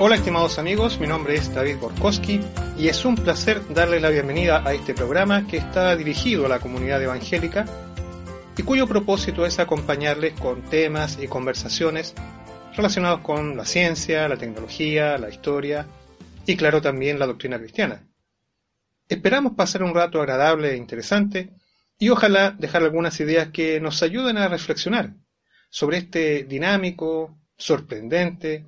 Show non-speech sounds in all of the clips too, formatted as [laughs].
Hola estimados amigos, mi nombre es David Borkowski y es un placer darle la bienvenida a este programa que está dirigido a la comunidad evangélica y cuyo propósito es acompañarles con temas y conversaciones relacionados con la ciencia, la tecnología, la historia y claro también la doctrina cristiana. Esperamos pasar un rato agradable e interesante y ojalá dejar algunas ideas que nos ayuden a reflexionar sobre este dinámico, sorprendente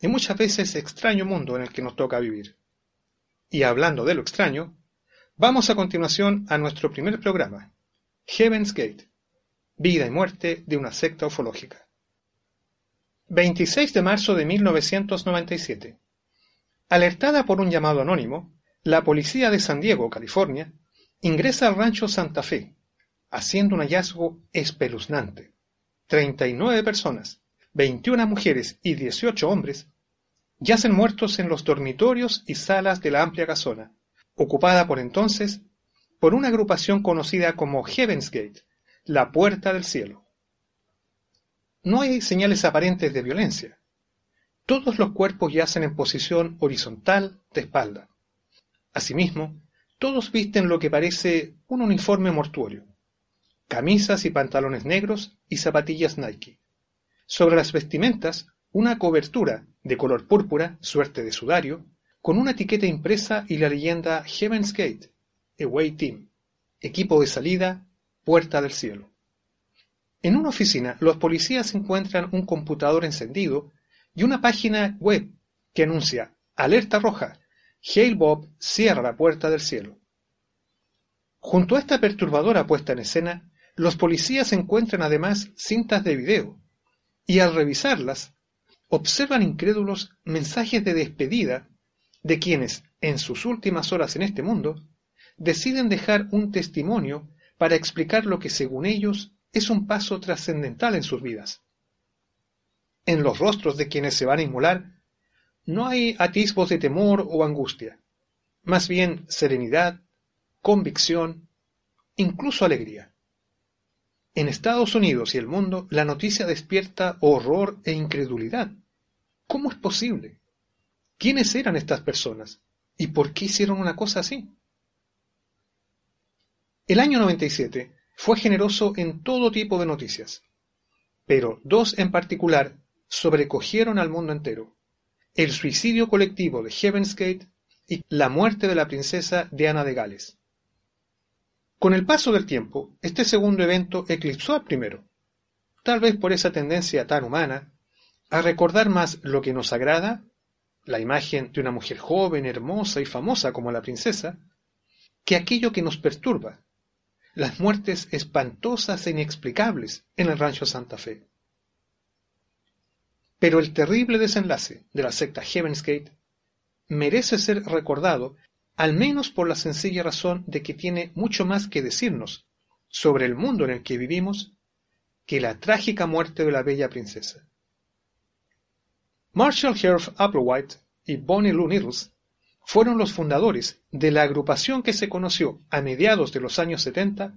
y muchas veces extraño mundo en el que nos toca vivir. Y hablando de lo extraño, vamos a continuación a nuestro primer programa, Heaven's Gate, vida y muerte de una secta ufológica. 26 de marzo de 1997. Alertada por un llamado anónimo, la policía de San Diego, California, ingresa al rancho Santa Fe, haciendo un hallazgo espeluznante. 39 personas, 21 mujeres y 18 hombres yacen muertos en los dormitorios y salas de la amplia casona, ocupada por entonces por una agrupación conocida como Heaven's Gate, la Puerta del Cielo. No hay señales aparentes de violencia. Todos los cuerpos yacen en posición horizontal de espalda. Asimismo, todos visten lo que parece un uniforme mortuorio, camisas y pantalones negros y zapatillas Nike. Sobre las vestimentas, una cobertura de color púrpura, suerte de sudario, con una etiqueta impresa y la leyenda Heaven's Gate, Away Team, equipo de salida, puerta del cielo. En una oficina, los policías encuentran un computador encendido y una página web que anuncia Alerta roja, Hale Bob cierra la puerta del cielo. Junto a esta perturbadora puesta en escena, los policías encuentran además cintas de video, y al revisarlas, observan incrédulos mensajes de despedida de quienes, en sus últimas horas en este mundo, deciden dejar un testimonio para explicar lo que según ellos es un paso trascendental en sus vidas. En los rostros de quienes se van a inmolar no hay atisbos de temor o angustia, más bien serenidad, convicción, incluso alegría. En Estados Unidos y el mundo la noticia despierta horror e incredulidad. ¿Cómo es posible? ¿Quiénes eran estas personas? ¿Y por qué hicieron una cosa así? El año 97 fue generoso en todo tipo de noticias, pero dos en particular sobrecogieron al mundo entero el suicidio colectivo de Heaven's Gate y la muerte de la princesa Diana de Gales. Con el paso del tiempo, este segundo evento eclipsó al primero, tal vez por esa tendencia tan humana a recordar más lo que nos agrada, la imagen de una mujer joven, hermosa y famosa como la princesa, que aquello que nos perturba, las muertes espantosas e inexplicables en el rancho Santa Fe. Pero el terrible desenlace de la secta Heaven's Gate merece ser recordado al menos por la sencilla razón de que tiene mucho más que decirnos sobre el mundo en el que vivimos que la trágica muerte de la bella princesa. Marshall Herf Applewhite y Bonnie Lou Needles fueron los fundadores de la agrupación que se conoció a mediados de los años 70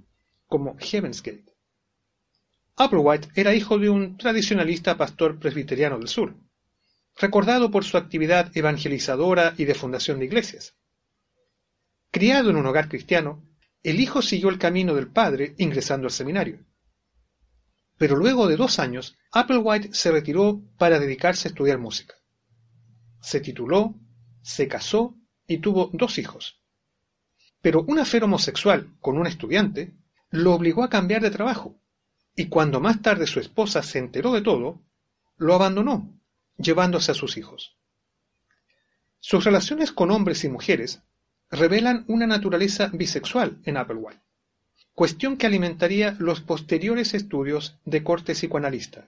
como Heaven's Gate. Applewhite era hijo de un tradicionalista pastor presbiteriano del sur, recordado por su actividad evangelizadora y de fundación de iglesias. Criado en un hogar cristiano, el hijo siguió el camino del padre ingresando al seminario. Pero luego de dos años, Applewhite se retiró para dedicarse a estudiar música. Se tituló, se casó y tuvo dos hijos. Pero un afer homosexual con un estudiante lo obligó a cambiar de trabajo y cuando más tarde su esposa se enteró de todo, lo abandonó, llevándose a sus hijos. Sus relaciones con hombres y mujeres revelan una naturaleza bisexual en Applewhite, cuestión que alimentaría los posteriores estudios de corte psicoanalista.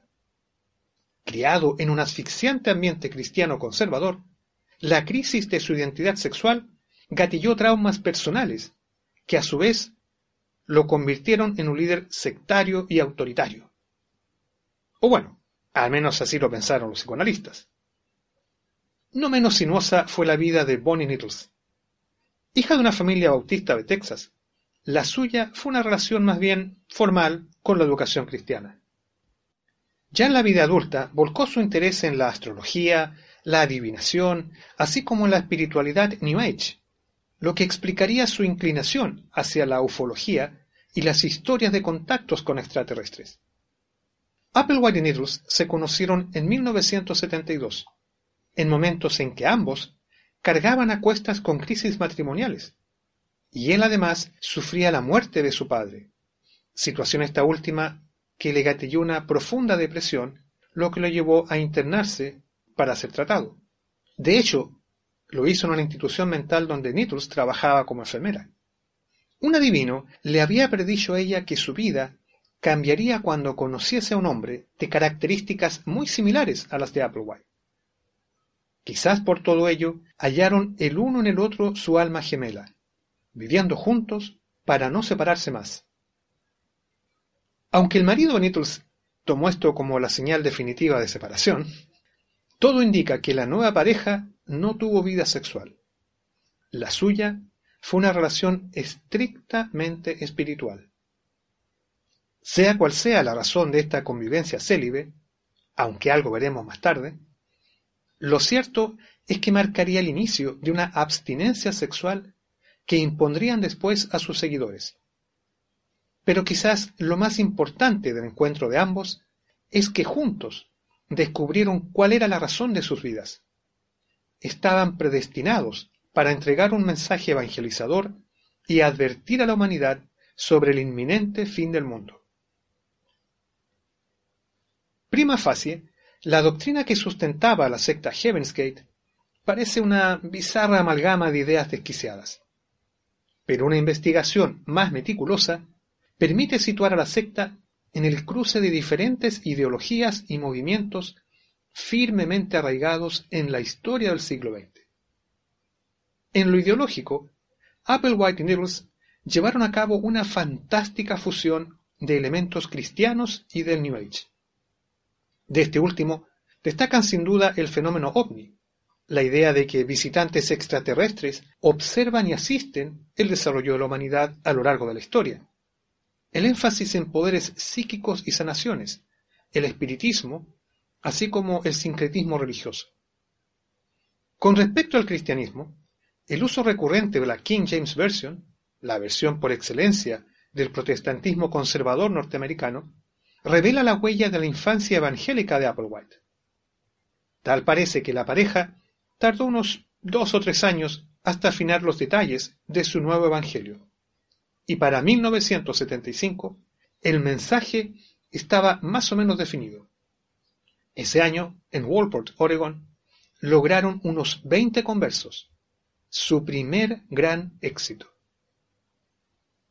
Criado en un asfixiante ambiente cristiano conservador, la crisis de su identidad sexual gatilló traumas personales que a su vez lo convirtieron en un líder sectario y autoritario. O bueno, al menos así lo pensaron los psicoanalistas. No menos sinuosa fue la vida de Bonnie Needles. Hija de una familia bautista de Texas, la suya fue una relación más bien formal con la educación cristiana. Ya en la vida adulta volcó su interés en la astrología, la adivinación, así como la espiritualidad New Age, lo que explicaría su inclinación hacia la ufología y las historias de contactos con extraterrestres. Applewhite y Needles se conocieron en 1972, en momentos en que ambos cargaban a cuestas con crisis matrimoniales, y él además sufría la muerte de su padre, situación esta última que le gatilló una profunda depresión, lo que lo llevó a internarse para ser tratado. De hecho, lo hizo en una institución mental donde Needles trabajaba como enfermera. Un adivino le había predicho a ella que su vida cambiaría cuando conociese a un hombre de características muy similares a las de Applewhite. Quizás por todo ello hallaron el uno en el otro su alma gemela, viviendo juntos para no separarse más. Aunque el marido de Needles tomó esto como la señal definitiva de separación, todo indica que la nueva pareja no tuvo vida sexual. La suya fue una relación estrictamente espiritual. Sea cual sea la razón de esta convivencia célibe, aunque algo veremos más tarde, lo cierto es que marcaría el inicio de una abstinencia sexual que impondrían después a sus seguidores. Pero quizás lo más importante del encuentro de ambos es que juntos descubrieron cuál era la razón de sus vidas. Estaban predestinados para entregar un mensaje evangelizador y advertir a la humanidad sobre el inminente fin del mundo. Prima facie, la doctrina que sustentaba la secta Heaven's Gate parece una bizarra amalgama de ideas desquiciadas. Pero una investigación más meticulosa permite situar a la secta en el cruce de diferentes ideologías y movimientos firmemente arraigados en la historia del siglo XX. En lo ideológico, Applewhite y Needles llevaron a cabo una fantástica fusión de elementos cristianos y del New Age. De este último, destacan sin duda el fenómeno ovni, la idea de que visitantes extraterrestres observan y asisten el desarrollo de la humanidad a lo largo de la historia. El énfasis en poderes psíquicos y sanaciones, el espiritismo, así como el sincretismo religioso. Con respecto al cristianismo, el uso recurrente de la King James Version, la versión por excelencia del protestantismo conservador norteamericano, revela la huella de la infancia evangélica de Applewhite. Tal parece que la pareja tardó unos dos o tres años hasta afinar los detalles de su nuevo evangelio. Y para 1975 el mensaje estaba más o menos definido. Ese año, en Walport, Oregon, lograron unos 20 conversos, su primer gran éxito.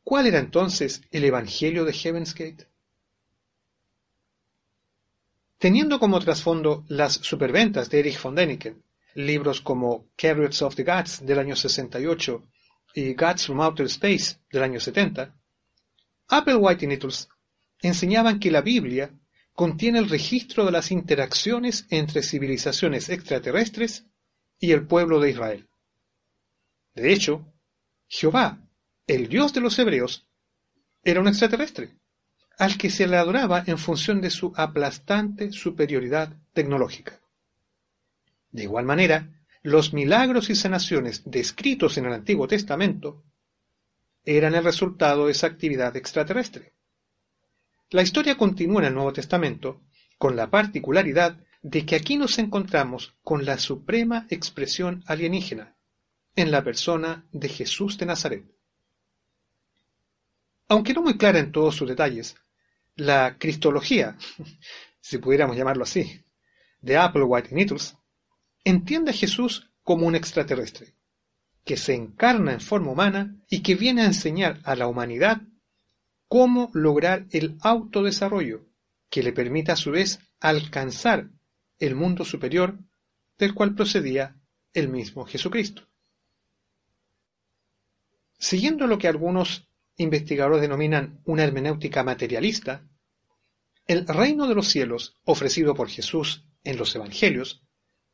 ¿Cuál era entonces el Evangelio de Heaven's Gate? Teniendo como trasfondo las superventas de Erich von Däniken, libros como Chariots of the Gods del año 68 y Gods from Outer Space del año 70, Applewhite y Nettles enseñaban que la Biblia contiene el registro de las interacciones entre civilizaciones extraterrestres y el pueblo de Israel. De hecho, Jehová, el Dios de los hebreos, era un extraterrestre, al que se le adoraba en función de su aplastante superioridad tecnológica. De igual manera, los milagros y sanaciones descritos en el Antiguo Testamento eran el resultado de esa actividad extraterrestre. La historia continúa en el Nuevo Testamento con la particularidad de que aquí nos encontramos con la suprema expresión alienígena, en la persona de Jesús de Nazaret. Aunque no muy clara en todos sus detalles, la cristología, [laughs] si pudiéramos llamarlo así, de Applewhite y Nettles, entiende a Jesús como un extraterrestre, que se encarna en forma humana y que viene a enseñar a la humanidad cómo lograr el autodesarrollo que le permita a su vez alcanzar el mundo superior del cual procedía el mismo Jesucristo. Siguiendo lo que algunos investigadores denominan una hermenéutica materialista, el reino de los cielos ofrecido por Jesús en los Evangelios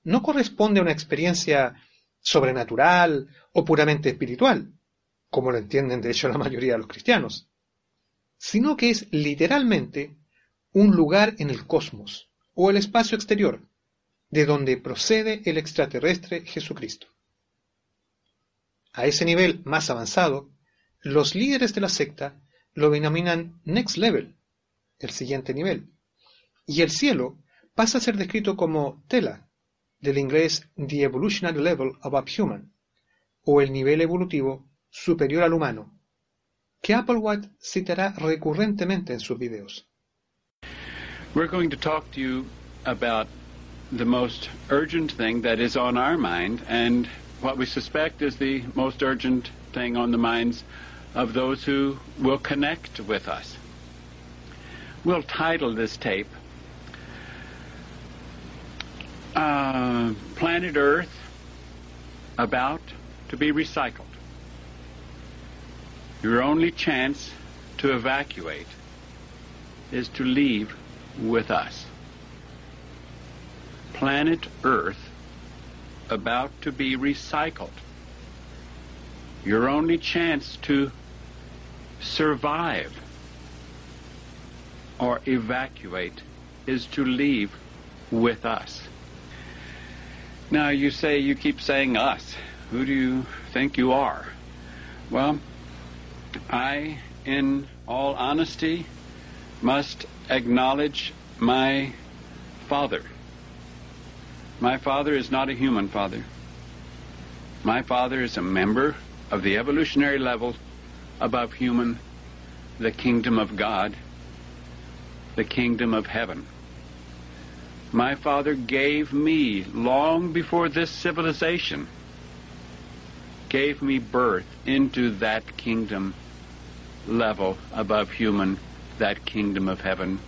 no corresponde a una experiencia sobrenatural o puramente espiritual, como lo entienden de hecho la mayoría de los cristianos, sino que es literalmente un lugar en el cosmos o el espacio exterior, de donde procede el extraterrestre Jesucristo. A ese nivel más avanzado, los líderes de la secta lo denominan Next Level, el siguiente nivel, y el cielo pasa a ser descrito como Tela, del inglés The Evolutionary Level Above Human, o el nivel evolutivo superior al humano, que Applewhite citará recurrentemente en sus videos. We're going to talk to you about the most urgent thing that is on our mind and what we suspect is the most urgent thing on the of those who will connect with us. We'll title this tape uh, Planet Earth About to be Recycled. Your only chance to evacuate is to leave with us. Planet Earth about to be recycled. Your only chance to survive or evacuate is to leave with us. Now, you say, you keep saying us. Who do you think you are? Well, I, in all honesty, must acknowledge my father. My father is not a human father. My father is a member of the evolutionary level above human, the kingdom of God, the kingdom of heaven. My father gave me, long before this civilization, gave me birth into that kingdom level above human, that kingdom of heaven,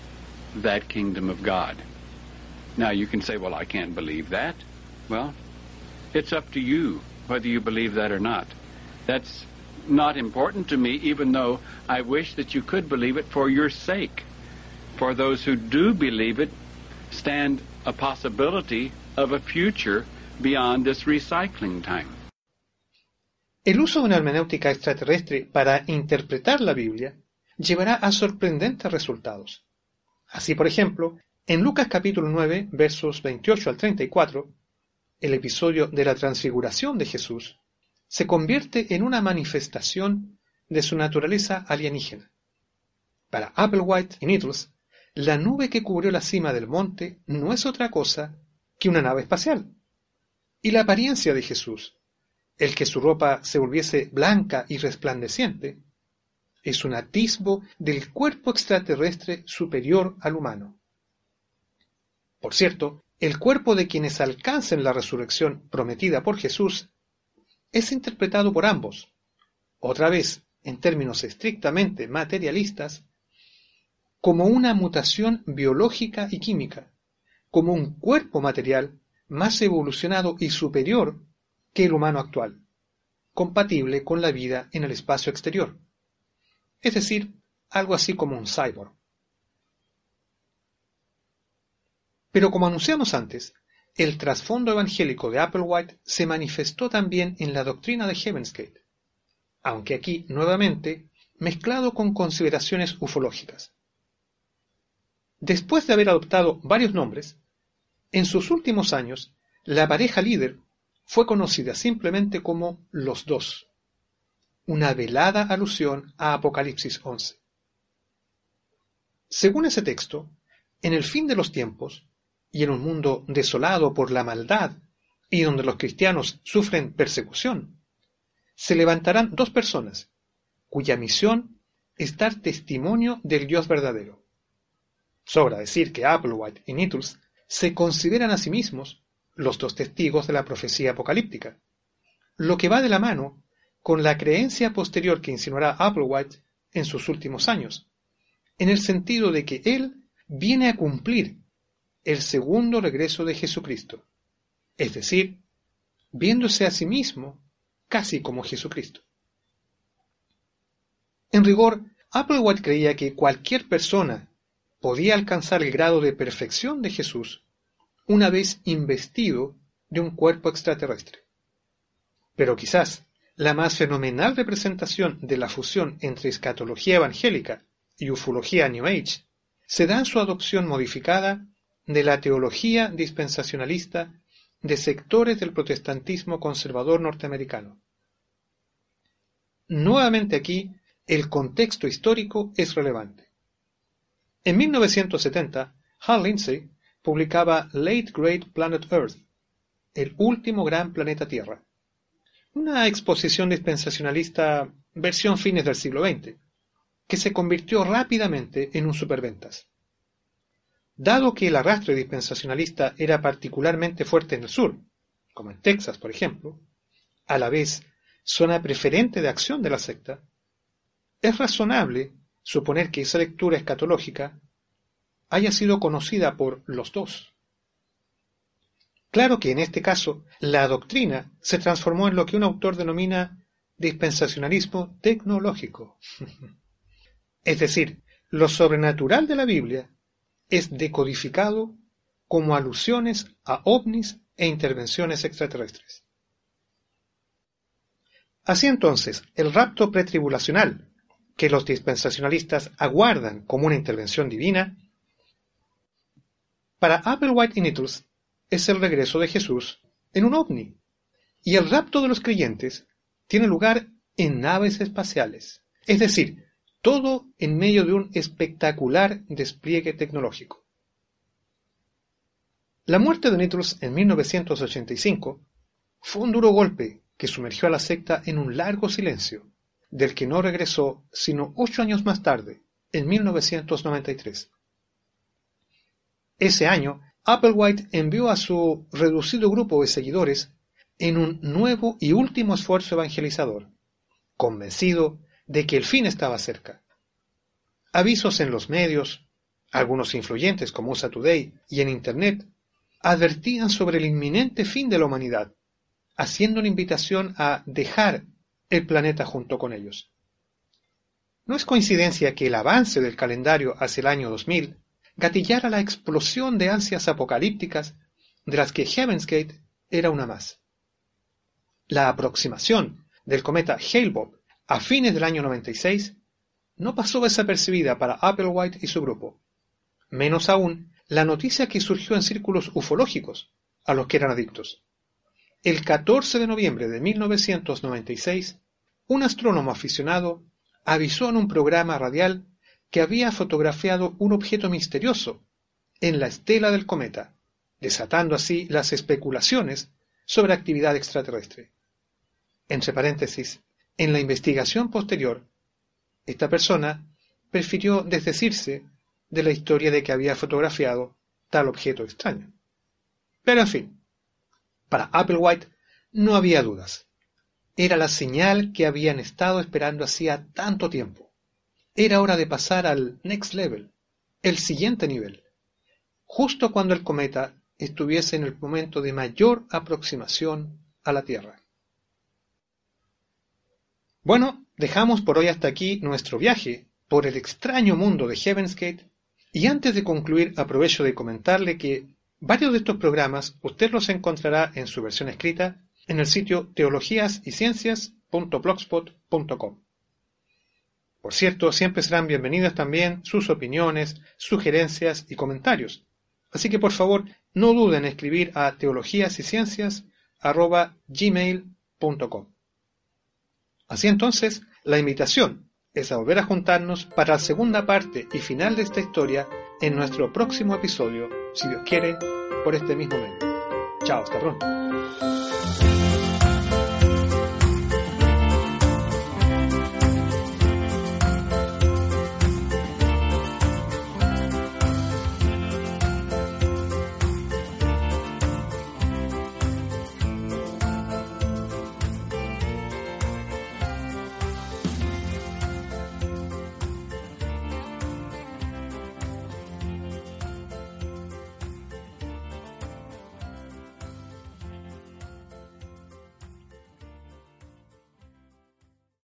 that kingdom of God. Now you can say, well, I can't believe that. Well, it's up to you whether you believe that or not. That's not important to me, even though I wish that you could believe it for your sake. For those who do believe it, stand a possibility of a future beyond this recycling time. El uso de una hermenéutica extraterrestre para interpretar la Biblia llevará a sorprendentes resultados. Así, por ejemplo, en Lucas capítulo 9, versos 28 al 34, el episodio de la transfiguración de Jesús se convierte en una manifestación de su naturaleza alienígena. Para Applewhite y Needles, la nube que cubrió la cima del monte no es otra cosa que una nave espacial. Y la apariencia de Jesús, el que su ropa se volviese blanca y resplandeciente, es un atisbo del cuerpo extraterrestre superior al humano. Por cierto, el cuerpo de quienes alcancen la resurrección prometida por Jesús es interpretado por ambos, otra vez, en términos estrictamente materialistas, como una mutación biológica y química, como un cuerpo material más evolucionado y superior que el humano actual, compatible con la vida en el espacio exterior, es decir, algo así como un cyborg. Pero como anunciamos antes, el trasfondo evangélico de Applewhite se manifestó también en la doctrina de Heaven's Gate, aunque aquí, nuevamente, mezclado con consideraciones ufológicas. Después de haber adoptado varios nombres, en sus últimos años, la pareja líder fue conocida simplemente como los dos, una velada alusión a Apocalipsis 11. Según ese texto, en el fin de los tiempos, y en un mundo desolado por la maldad y donde los cristianos sufren persecución, se levantarán dos personas cuya misión es dar testimonio del Dios verdadero. Sobra decir que Applewhite y Nettles se consideran a sí mismos los dos testigos de la profecía apocalíptica, lo que va de la mano con la creencia posterior que insinuará Applewhite en sus últimos años, en el sentido de que él viene a cumplir el segundo regreso de Jesucristo, es decir, viéndose a sí mismo casi como Jesucristo. En rigor, Applewhite creía que cualquier persona podía alcanzar el grado de perfección de Jesús una vez investido de un cuerpo extraterrestre. Pero quizás la más fenomenal representación de la fusión entre escatología evangélica y ufología New Age se da en su adopción modificada de la teología dispensacionalista de sectores del protestantismo conservador norteamericano. Nuevamente aquí, el contexto histórico es relevante. En 1970, Hal Lindsey publicaba Late Great Planet Earth, el último gran planeta Tierra, una exposición dispensacionalista versión fines del siglo XX, que se convirtió rápidamente en un superventas. Dado que el arrastre dispensacionalista era particularmente fuerte en el sur, como en Texas, por ejemplo, a la vez zona preferente de acción de la secta, es razonable suponer que esa lectura escatológica haya sido conocida por los dos. Claro que en este caso la doctrina se transformó en lo que un autor denomina dispensacionalismo tecnológico. [laughs] es decir, lo sobrenatural de la Biblia es decodificado como alusiones a ovnis e intervenciones extraterrestres. Así entonces, el rapto pretribulacional, que los dispensacionalistas aguardan como una intervención divina, para Applewhite y Nichols es el regreso de Jesús en un ovni, y el rapto de los creyentes tiene lugar en naves espaciales, es decir, todo en medio de un espectacular despliegue tecnológico. La muerte de Nitrus en 1985 fue un duro golpe que sumergió a la secta en un largo silencio, del que no regresó sino ocho años más tarde, en 1993. Ese año, Applewhite envió a su reducido grupo de seguidores en un nuevo y último esfuerzo evangelizador, convencido de que el fin estaba cerca. Avisos en los medios, algunos influyentes como USA Today y en Internet, advertían sobre el inminente fin de la humanidad, haciendo una invitación a dejar el planeta junto con ellos. No es coincidencia que el avance del calendario hacia el año 2000 gatillara la explosión de ansias apocalípticas de las que Heaven's Gate era una más. La aproximación del cometa Hale-Bopp a fines del año 96 no pasó desapercibida para Applewhite y su grupo. Menos aún la noticia que surgió en círculos ufológicos, a los que eran adictos. El 14 de noviembre de 1996, un astrónomo aficionado avisó en un programa radial que había fotografiado un objeto misterioso en la estela del cometa, desatando así las especulaciones sobre actividad extraterrestre. Entre paréntesis, en la investigación posterior, esta persona prefirió desdecirse de la historia de que había fotografiado tal objeto extraño. Pero en fin, para Applewhite no había dudas. Era la señal que habían estado esperando hacía tanto tiempo. Era hora de pasar al next level, el siguiente nivel, justo cuando el cometa estuviese en el momento de mayor aproximación a la Tierra. Bueno, dejamos por hoy hasta aquí nuestro viaje por el extraño mundo de Heaven's Gate y antes de concluir aprovecho de comentarle que varios de estos programas usted los encontrará en su versión escrita en el sitio teologíasYciencias.blogspot.com. Por cierto, siempre serán bienvenidas también sus opiniones, sugerencias y comentarios. Así que por favor, no duden en escribir a teologíasyciencias.gmail.com. Así entonces, la invitación es a volver a juntarnos para la segunda parte y final de esta historia en nuestro próximo episodio, si Dios quiere, por este mismo medio. Chao, hasta.